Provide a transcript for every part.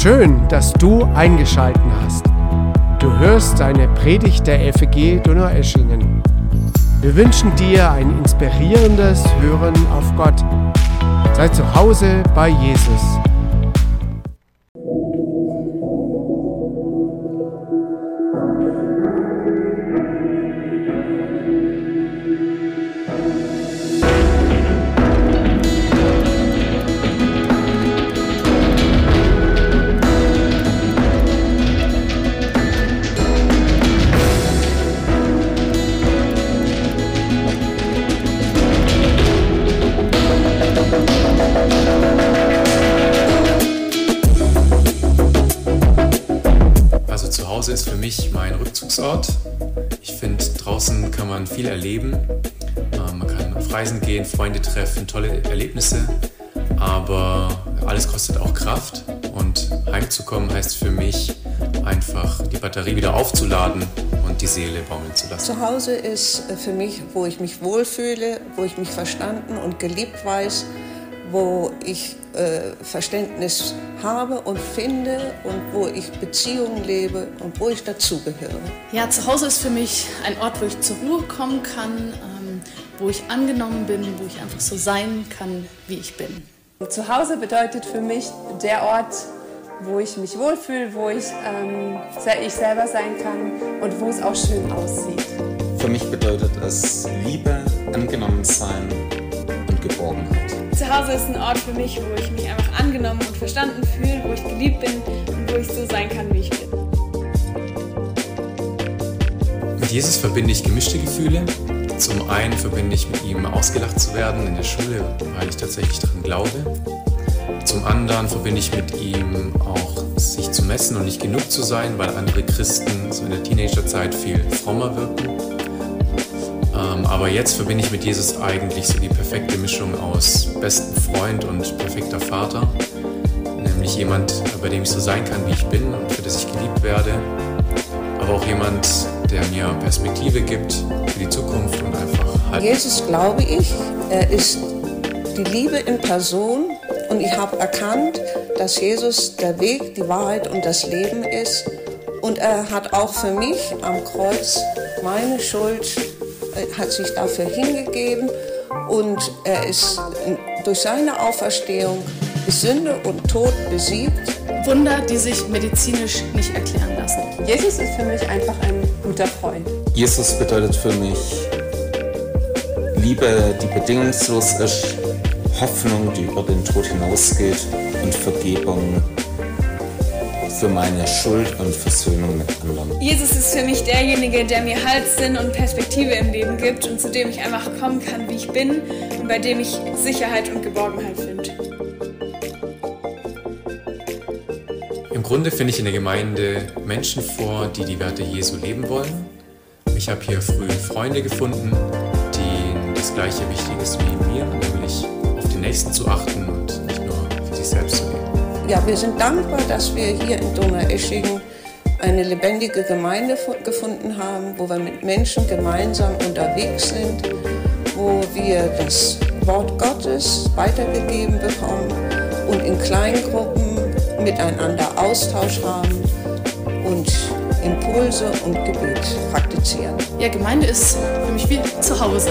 Schön, dass du eingeschalten hast. Du hörst eine Predigt der FEG Donaueschingen. Wir wünschen dir ein inspirierendes Hören auf Gott. Sei zu Hause bei Jesus. Viel erleben. Äh, Man kann auf Reisen gehen, Freunde treffen, tolle Erlebnisse. Aber alles kostet auch Kraft. Und heimzukommen heißt für mich einfach die Batterie wieder aufzuladen und die Seele baumeln zu lassen. Zu Hause ist äh, für mich, wo ich mich wohlfühle, wo ich mich verstanden und geliebt weiß, wo ich äh, Verständnis habe und finde und wo ich Beziehungen lebe und wo ich dazugehöre. Ja, zu Hause ist für mich ein Ort, wo ich zur Ruhe kommen kann, ähm, wo ich angenommen bin, wo ich einfach so sein kann, wie ich bin. Zu Hause bedeutet für mich der Ort, wo ich mich wohlfühle, wo ich ähm, ich selber sein kann und wo es auch schön aussieht. Für mich bedeutet es Liebe, angenommen sein und Geborgenheit. Zu Hause ist ein Ort für mich, wo ich mich einfach angenommen und verstanden fühle, wo ich geliebt bin und wo ich so sein kann, wie ich bin. Mit Jesus verbinde ich gemischte Gefühle. Zum einen verbinde ich mit ihm ausgelacht zu werden in der Schule, weil ich tatsächlich daran glaube. Zum anderen verbinde ich mit ihm auch sich zu messen und nicht genug zu sein, weil andere Christen so in der Teenagerzeit viel frommer wirken. Ähm, aber jetzt verbinde ich mit Jesus eigentlich so die perfekte Mischung aus besten Freund und perfekter Vater. Nämlich jemand, bei dem ich so sein kann, wie ich bin und für das ich geliebt werde. Aber auch jemand, der mir Perspektive gibt für die Zukunft und einfach halt Jesus glaube ich, er ist die Liebe in Person und ich habe erkannt, dass Jesus der Weg, die Wahrheit und das Leben ist. Und er hat auch für mich am Kreuz meine Schuld, hat sich dafür hingegeben und er ist durch seine Auferstehung Sünde und Tod besiegt. Wunder, die sich medizinisch nicht erklären lassen. Jesus ist für mich einfach ein guter Freund. Jesus bedeutet für mich Liebe, die bedingungslos ist, Hoffnung, die über den Tod hinausgeht und Vergebung für meine Schuld und Versöhnung mit anderen. Jesus ist für mich derjenige, der mir Halt, Sinn und Perspektive im Leben gibt und zu dem ich einfach kommen kann, wie ich bin und bei dem ich Sicherheit und Geborgenheit finde. Im Grunde finde ich in der Gemeinde Menschen vor, die die Werte Jesu leben wollen. Ich habe hier früh Freunde gefunden, denen das Gleiche wichtig ist wie mir, nämlich auf den Nächsten zu achten und nicht nur für sich selbst zu leben. Ja, wir sind dankbar, dass wir hier in Donaueschingen eine lebendige Gemeinde fu- gefunden haben, wo wir mit Menschen gemeinsam unterwegs sind, wo wir das Wort Gottes weitergegeben bekommen und in Kleingruppen miteinander Austausch haben und Impulse und Gebet praktizieren. Ja, Gemeinde ist für mich wie zu Hause.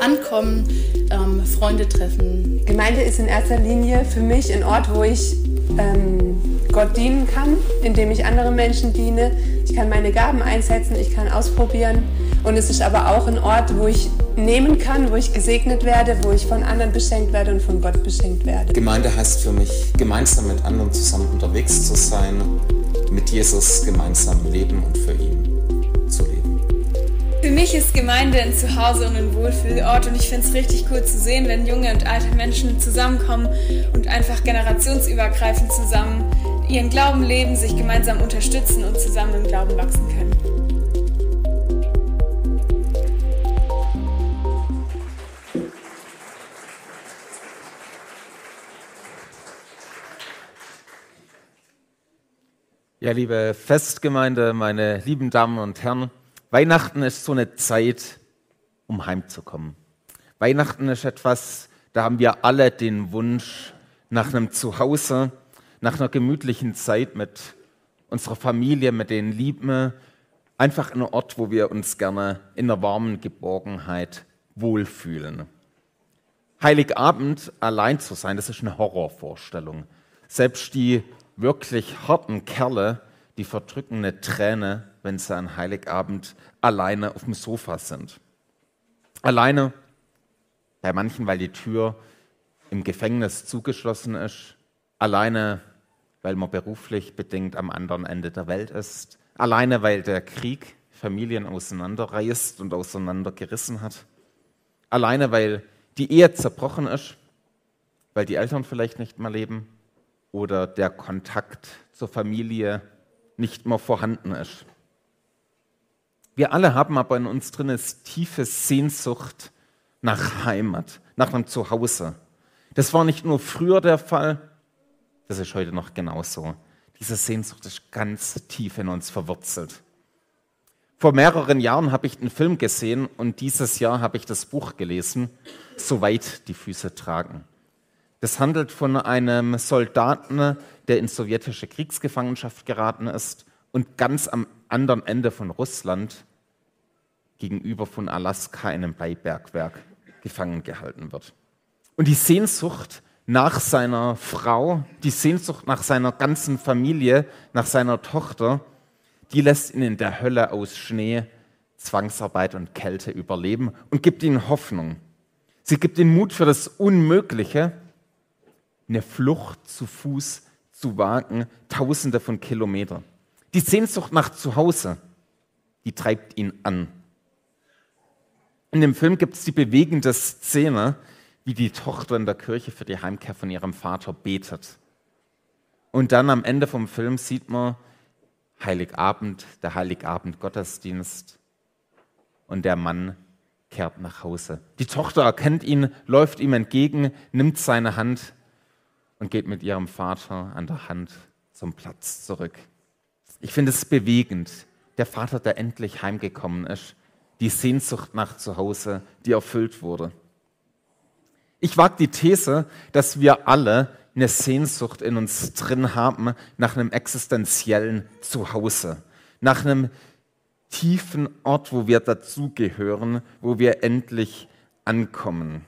Ankommen, ähm, Freunde treffen. Gemeinde ist in erster Linie für mich ein Ort, wo ich ähm, Gott dienen kann, indem ich anderen Menschen diene. Ich kann meine Gaben einsetzen, ich kann ausprobieren. Und es ist aber auch ein Ort, wo ich nehmen kann, wo ich gesegnet werde, wo ich von anderen beschenkt werde und von Gott beschenkt werde. Gemeinde heißt für mich, gemeinsam mit anderen zusammen unterwegs zu sein, mit Jesus gemeinsam leben und für ihn. Für mich ist Gemeinde ein Zuhause und ein Wohlfühlort und ich finde es richtig cool zu sehen, wenn junge und alte Menschen zusammenkommen und einfach generationsübergreifend zusammen ihren Glauben leben, sich gemeinsam unterstützen und zusammen im Glauben wachsen können. Ja, liebe Festgemeinde, meine lieben Damen und Herren, Weihnachten ist so eine Zeit, um heimzukommen. Weihnachten ist etwas, da haben wir alle den Wunsch nach einem Zuhause, nach einer gemütlichen Zeit mit unserer Familie, mit den Lieben, einfach ein Ort, wo wir uns gerne in einer warmen Geborgenheit wohlfühlen. Heiligabend allein zu sein, das ist eine Horrorvorstellung. Selbst die wirklich harten Kerle, die verdrücken eine Träne, wenn sie an Heiligabend alleine auf dem Sofa sind. Alleine bei manchen, weil die Tür im Gefängnis zugeschlossen ist. Alleine, weil man beruflich bedingt am anderen Ende der Welt ist. Alleine, weil der Krieg Familien auseinanderreißt und auseinandergerissen hat. Alleine, weil die Ehe zerbrochen ist, weil die Eltern vielleicht nicht mehr leben oder der Kontakt zur Familie nicht mehr vorhanden ist. Wir alle haben aber in uns drin tiefe Sehnsucht nach Heimat, nach einem Zuhause. Das war nicht nur früher der Fall, das ist heute noch genauso. Diese Sehnsucht ist ganz tief in uns verwurzelt. Vor mehreren Jahren habe ich einen Film gesehen und dieses Jahr habe ich das Buch gelesen, Soweit die Füße tragen. Das handelt von einem Soldaten, der in sowjetische Kriegsgefangenschaft geraten ist und ganz am anderen Ende von Russland gegenüber von Alaska in einem Beibergwerk gefangen gehalten wird. Und die Sehnsucht nach seiner Frau, die Sehnsucht nach seiner ganzen Familie, nach seiner Tochter, die lässt ihn in der Hölle aus Schnee, Zwangsarbeit und Kälte überleben und gibt ihm Hoffnung. Sie gibt ihm Mut für das Unmögliche, eine Flucht zu Fuß zu wagen, tausende von Kilometern. Die Sehnsucht nach Zuhause, die treibt ihn an. In dem Film gibt es die bewegende Szene, wie die Tochter in der Kirche für die Heimkehr von ihrem Vater betet. Und dann am Ende vom Film sieht man Heiligabend, der Heiligabend Gottesdienst und der Mann kehrt nach Hause. Die Tochter erkennt ihn, läuft ihm entgegen, nimmt seine Hand und geht mit ihrem Vater an der Hand zum Platz zurück. Ich finde es bewegend. Der Vater, der endlich heimgekommen ist, die Sehnsucht nach Zuhause, die erfüllt wurde. Ich wage die These, dass wir alle eine Sehnsucht in uns drin haben nach einem existenziellen Zuhause, nach einem tiefen Ort, wo wir dazugehören, wo wir endlich ankommen.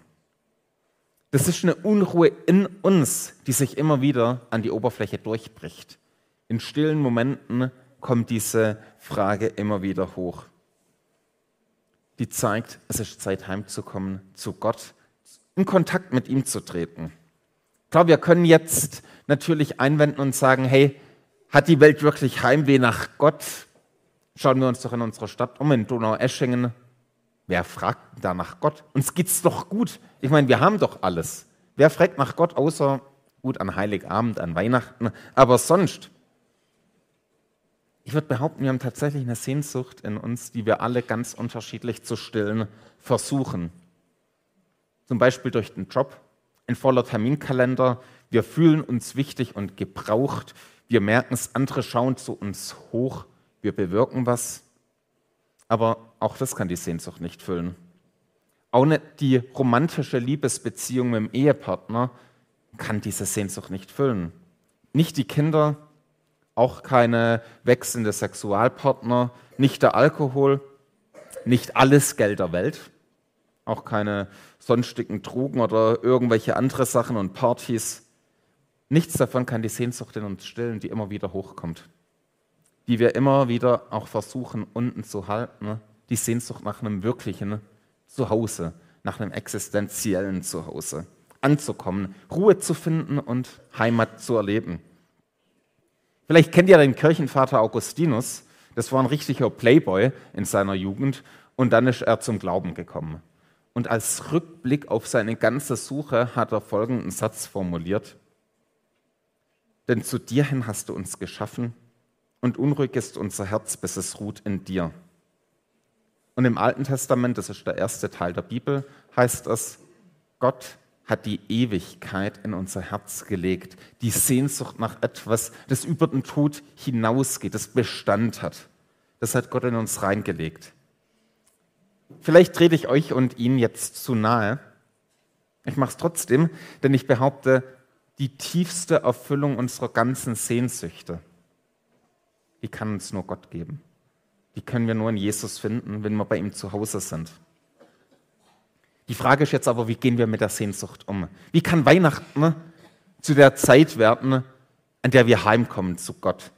Das ist eine Unruhe in uns, die sich immer wieder an die Oberfläche durchbricht. In stillen Momenten kommt diese Frage immer wieder hoch. Die zeigt, es ist Zeit heimzukommen zu Gott, in Kontakt mit ihm zu treten. Klar, wir können jetzt natürlich einwenden und sagen, hey, hat die Welt wirklich Heimweh nach Gott? Schauen wir uns doch in unserer Stadt um, in Donau-Eschingen. Wer fragt da nach Gott? Uns geht's doch gut. Ich meine, wir haben doch alles. Wer fragt nach Gott, außer gut an Heiligabend, an Weihnachten, aber sonst? Ich würde behaupten, wir haben tatsächlich eine Sehnsucht in uns, die wir alle ganz unterschiedlich zu stillen versuchen. Zum Beispiel durch den Job, ein voller Terminkalender. Wir fühlen uns wichtig und gebraucht. Wir merken es, andere schauen zu uns hoch. Wir bewirken was. Aber auch das kann die Sehnsucht nicht füllen. Auch nicht die romantische Liebesbeziehung mit dem Ehepartner kann diese Sehnsucht nicht füllen. Nicht die Kinder, auch keine wechselnde Sexualpartner, nicht der Alkohol, nicht alles Geld der Welt auch keine sonstigen Drogen oder irgendwelche andere Sachen und Partys. Nichts davon kann die Sehnsucht in uns stillen, die immer wieder hochkommt. Die wir immer wieder auch versuchen unten zu halten. Die Sehnsucht nach einem wirklichen Zuhause, nach einem existenziellen Zuhause. Anzukommen, Ruhe zu finden und Heimat zu erleben. Vielleicht kennt ihr den Kirchenvater Augustinus. Das war ein richtiger Playboy in seiner Jugend und dann ist er zum Glauben gekommen. Und als Rückblick auf seine ganze Suche hat er folgenden Satz formuliert. Denn zu dir hin hast du uns geschaffen und unruhig ist unser Herz, bis es ruht in dir. Und im Alten Testament, das ist der erste Teil der Bibel, heißt es, Gott hat die Ewigkeit in unser Herz gelegt, die Sehnsucht nach etwas, das über den Tod hinausgeht, das Bestand hat. Das hat Gott in uns reingelegt. Vielleicht trete ich euch und ihn jetzt zu nahe. Ich mache es trotzdem, denn ich behaupte, die tiefste Erfüllung unserer ganzen Sehnsüchte, die kann uns nur Gott geben. Die können wir nur in Jesus finden, wenn wir bei ihm zu Hause sind. Die Frage ist jetzt aber, wie gehen wir mit der Sehnsucht um? Wie kann Weihnachten zu der Zeit werden, an der wir heimkommen zu Gott?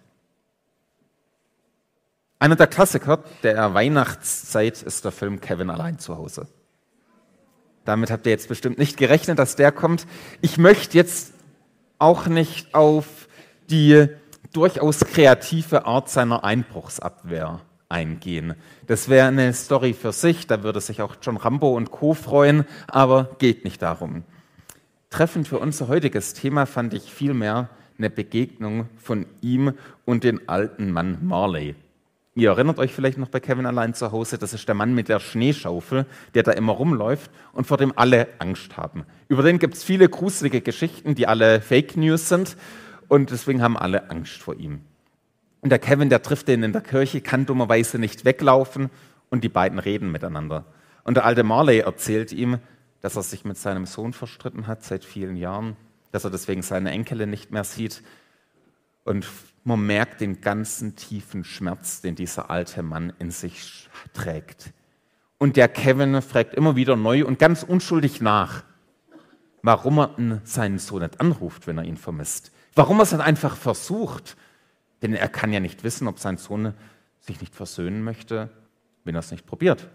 Einer der Klassiker der Weihnachtszeit ist der Film Kevin allein zu Hause. Damit habt ihr jetzt bestimmt nicht gerechnet, dass der kommt. Ich möchte jetzt auch nicht auf die durchaus kreative Art seiner Einbruchsabwehr eingehen. Das wäre eine Story für sich, da würde sich auch John Rambo und Co. freuen, aber geht nicht darum. Treffend für unser heutiges Thema fand ich vielmehr eine Begegnung von ihm und dem alten Mann Marley. Ihr erinnert euch vielleicht noch bei Kevin allein zu Hause, das ist der Mann mit der Schneeschaufel, der da immer rumläuft und vor dem alle Angst haben. Über den gibt es viele gruselige Geschichten, die alle Fake News sind und deswegen haben alle Angst vor ihm. Und der Kevin, der trifft den in der Kirche, kann dummerweise nicht weglaufen und die beiden reden miteinander. Und der alte Marley erzählt ihm, dass er sich mit seinem Sohn verstritten hat seit vielen Jahren, dass er deswegen seine Enkelin nicht mehr sieht. Und man merkt den ganzen tiefen Schmerz, den dieser alte Mann in sich trägt. Und der Kevin fragt immer wieder neu und ganz unschuldig nach, warum er seinen Sohn nicht anruft, wenn er ihn vermisst. Warum er es dann einfach versucht denn er kann ja nicht wissen, ob sein Sohn sich nicht versöhnen möchte, wenn er es nicht probiert.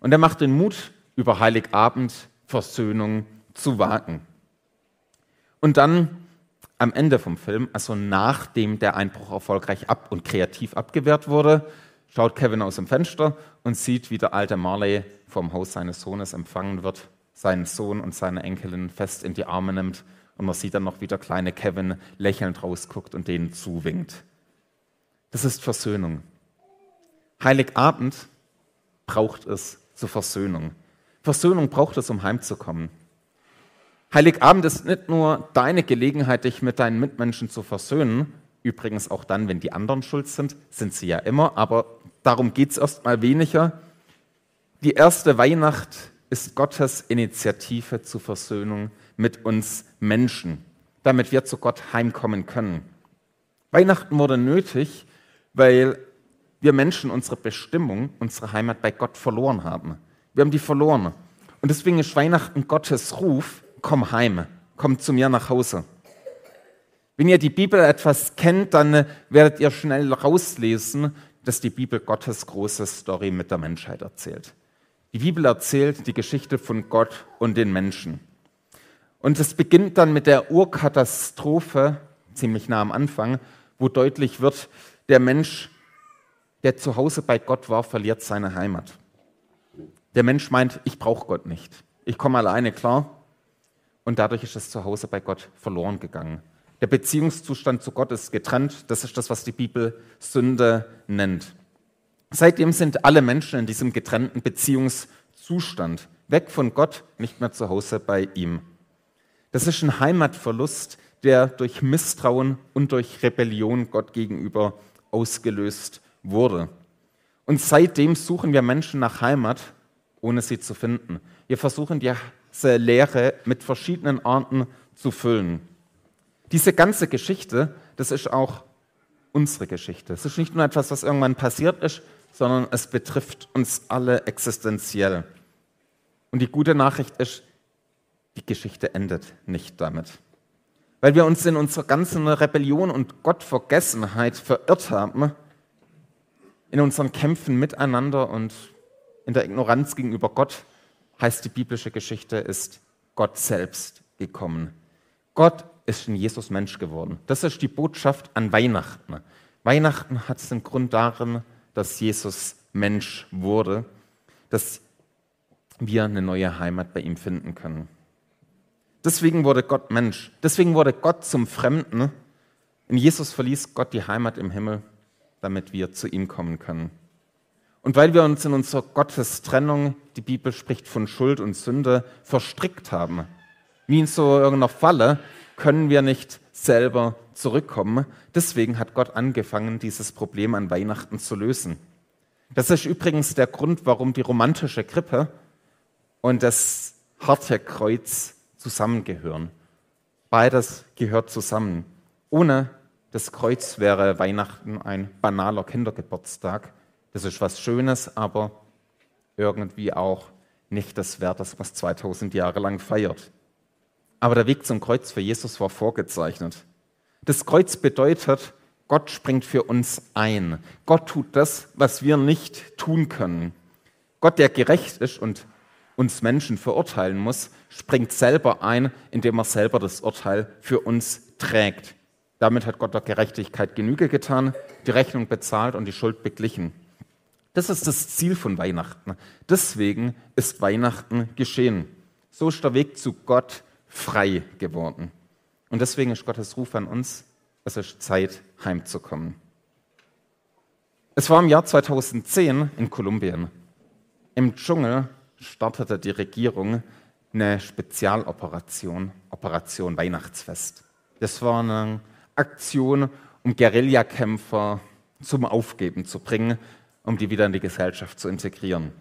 Und er macht den Mut, über Heiligabend Versöhnung zu wagen. Und dann am Ende vom Film, also nachdem der Einbruch erfolgreich ab und kreativ abgewehrt wurde, schaut Kevin aus dem Fenster und sieht, wie der alte Marley vom Haus seines Sohnes empfangen wird, seinen Sohn und seine Enkelin fest in die Arme nimmt und man sieht dann noch, wie der kleine Kevin lächelnd rausguckt und denen zuwinkt. Das ist Versöhnung. Heiligabend braucht es zur Versöhnung. Versöhnung braucht es, um heimzukommen. Heiligabend ist nicht nur deine Gelegenheit, dich mit deinen Mitmenschen zu versöhnen, übrigens auch dann, wenn die anderen schuld sind, sind sie ja immer, aber darum geht es erstmal weniger. Die erste Weihnacht ist Gottes Initiative zur Versöhnung mit uns Menschen, damit wir zu Gott heimkommen können. Weihnachten wurde nötig, weil wir Menschen unsere Bestimmung, unsere Heimat bei Gott verloren haben. Wir haben die verloren. Und deswegen ist Weihnachten Gottes Ruf, komm heim, komm zu mir nach Hause. Wenn ihr die Bibel etwas kennt, dann werdet ihr schnell rauslesen, dass die Bibel Gottes große Story mit der Menschheit erzählt. Die Bibel erzählt die Geschichte von Gott und den Menschen. Und es beginnt dann mit der Urkatastrophe, ziemlich nah am Anfang, wo deutlich wird, der Mensch, der zu Hause bei Gott war, verliert seine Heimat. Der Mensch meint, ich brauche Gott nicht. Ich komme alleine klar. Und dadurch ist das Zuhause bei Gott verloren gegangen. Der Beziehungszustand zu Gott ist getrennt. Das ist das, was die Bibel Sünde nennt. Seitdem sind alle Menschen in diesem getrennten Beziehungszustand. Weg von Gott, nicht mehr zu Hause bei ihm. Das ist ein Heimatverlust, der durch Misstrauen und durch Rebellion Gott gegenüber ausgelöst wurde. Und seitdem suchen wir Menschen nach Heimat, ohne sie zu finden. Wir versuchen diese Lehre mit verschiedenen Arten zu füllen. Diese ganze Geschichte, das ist auch unsere Geschichte. Es ist nicht nur etwas, was irgendwann passiert ist, sondern es betrifft uns alle existenziell. Und die gute Nachricht ist, die Geschichte endet nicht damit weil wir uns in unserer ganzen Rebellion und Gottvergessenheit verirrt haben, in unseren Kämpfen miteinander und in der Ignoranz gegenüber Gott, heißt die biblische Geschichte, ist Gott selbst gekommen. Gott ist in Jesus Mensch geworden. Das ist die Botschaft an Weihnachten. Weihnachten hat den Grund darin, dass Jesus Mensch wurde, dass wir eine neue Heimat bei ihm finden können. Deswegen wurde Gott Mensch. Deswegen wurde Gott zum Fremden. In Jesus verließ Gott die Heimat im Himmel, damit wir zu ihm kommen können. Und weil wir uns in unserer Gottestrennung, die Bibel spricht von Schuld und Sünde, verstrickt haben, wie in so irgendeiner Falle, können wir nicht selber zurückkommen. Deswegen hat Gott angefangen, dieses Problem an Weihnachten zu lösen. Das ist übrigens der Grund, warum die romantische Krippe und das harte Kreuz zusammengehören. Beides gehört zusammen. Ohne das Kreuz wäre Weihnachten ein banaler Kindergeburtstag. Das ist was Schönes, aber irgendwie auch nicht das Wert, das man 2000 Jahre lang feiert. Aber der Weg zum Kreuz für Jesus war vorgezeichnet. Das Kreuz bedeutet, Gott springt für uns ein. Gott tut das, was wir nicht tun können. Gott, der gerecht ist und uns Menschen verurteilen muss, springt selber ein, indem er selber das Urteil für uns trägt. Damit hat Gott der Gerechtigkeit Genüge getan, die Rechnung bezahlt und die Schuld beglichen. Das ist das Ziel von Weihnachten. Deswegen ist Weihnachten geschehen. So ist der Weg zu Gott frei geworden. Und deswegen ist Gottes Ruf an uns, es ist Zeit, heimzukommen. Es war im Jahr 2010 in Kolumbien. Im Dschungel startete die Regierung eine Spezialoperation, Operation Weihnachtsfest. Das war eine Aktion, um Guerillakämpfer zum Aufgeben zu bringen, um die wieder in die Gesellschaft zu integrieren.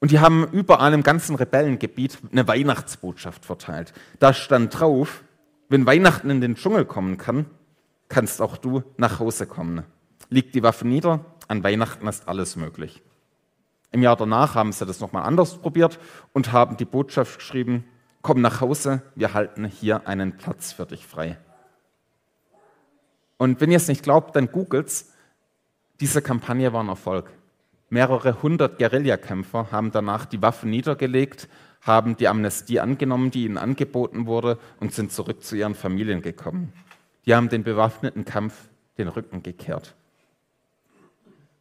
Und die haben überall im ganzen Rebellengebiet eine Weihnachtsbotschaft verteilt. Da stand drauf, wenn Weihnachten in den Dschungel kommen kann, kannst auch du nach Hause kommen. Liegt die Waffe nieder, an Weihnachten ist alles möglich. Im Jahr danach haben sie das nochmal anders probiert und haben die Botschaft geschrieben, komm nach Hause, wir halten hier einen Platz für dich frei. Und wenn ihr es nicht glaubt, dann googelt's. Diese Kampagne war ein Erfolg. Mehrere hundert Guerillakämpfer haben danach die Waffen niedergelegt, haben die Amnestie angenommen, die ihnen angeboten wurde, und sind zurück zu ihren Familien gekommen. Die haben den bewaffneten Kampf den Rücken gekehrt.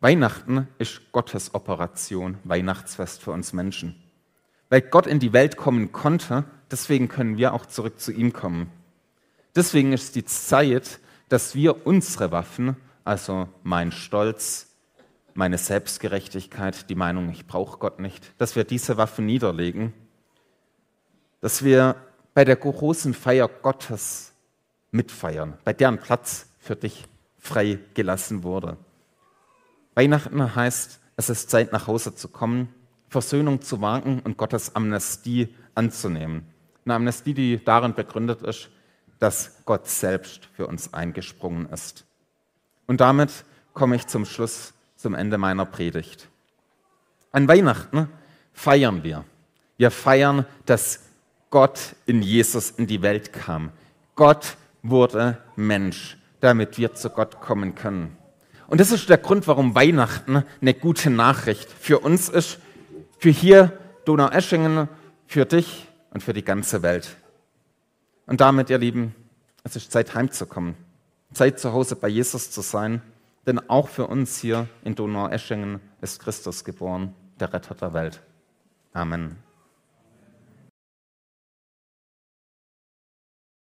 Weihnachten ist Gottes Operation, Weihnachtsfest für uns Menschen. Weil Gott in die Welt kommen konnte, deswegen können wir auch zurück zu ihm kommen. Deswegen ist die Zeit, dass wir unsere Waffen, also mein Stolz, meine Selbstgerechtigkeit, die Meinung, ich brauche Gott nicht, dass wir diese Waffen niederlegen, dass wir bei der großen Feier Gottes mitfeiern, bei deren Platz für dich frei gelassen wurde. Weihnachten heißt, es ist Zeit, nach Hause zu kommen, Versöhnung zu wagen und Gottes Amnestie anzunehmen. Eine Amnestie, die darin begründet ist, dass Gott selbst für uns eingesprungen ist. Und damit komme ich zum Schluss, zum Ende meiner Predigt. An Weihnachten feiern wir. Wir feiern, dass Gott in Jesus in die Welt kam. Gott wurde Mensch, damit wir zu Gott kommen können. Und das ist der Grund, warum Weihnachten eine gute Nachricht für uns ist, für hier Donaueschingen, für dich und für die ganze Welt. Und damit, ihr Lieben, es ist Zeit heimzukommen, Zeit zu Hause bei Jesus zu sein, denn auch für uns hier in Donaueschingen ist Christus geboren, der Retter der Welt. Amen.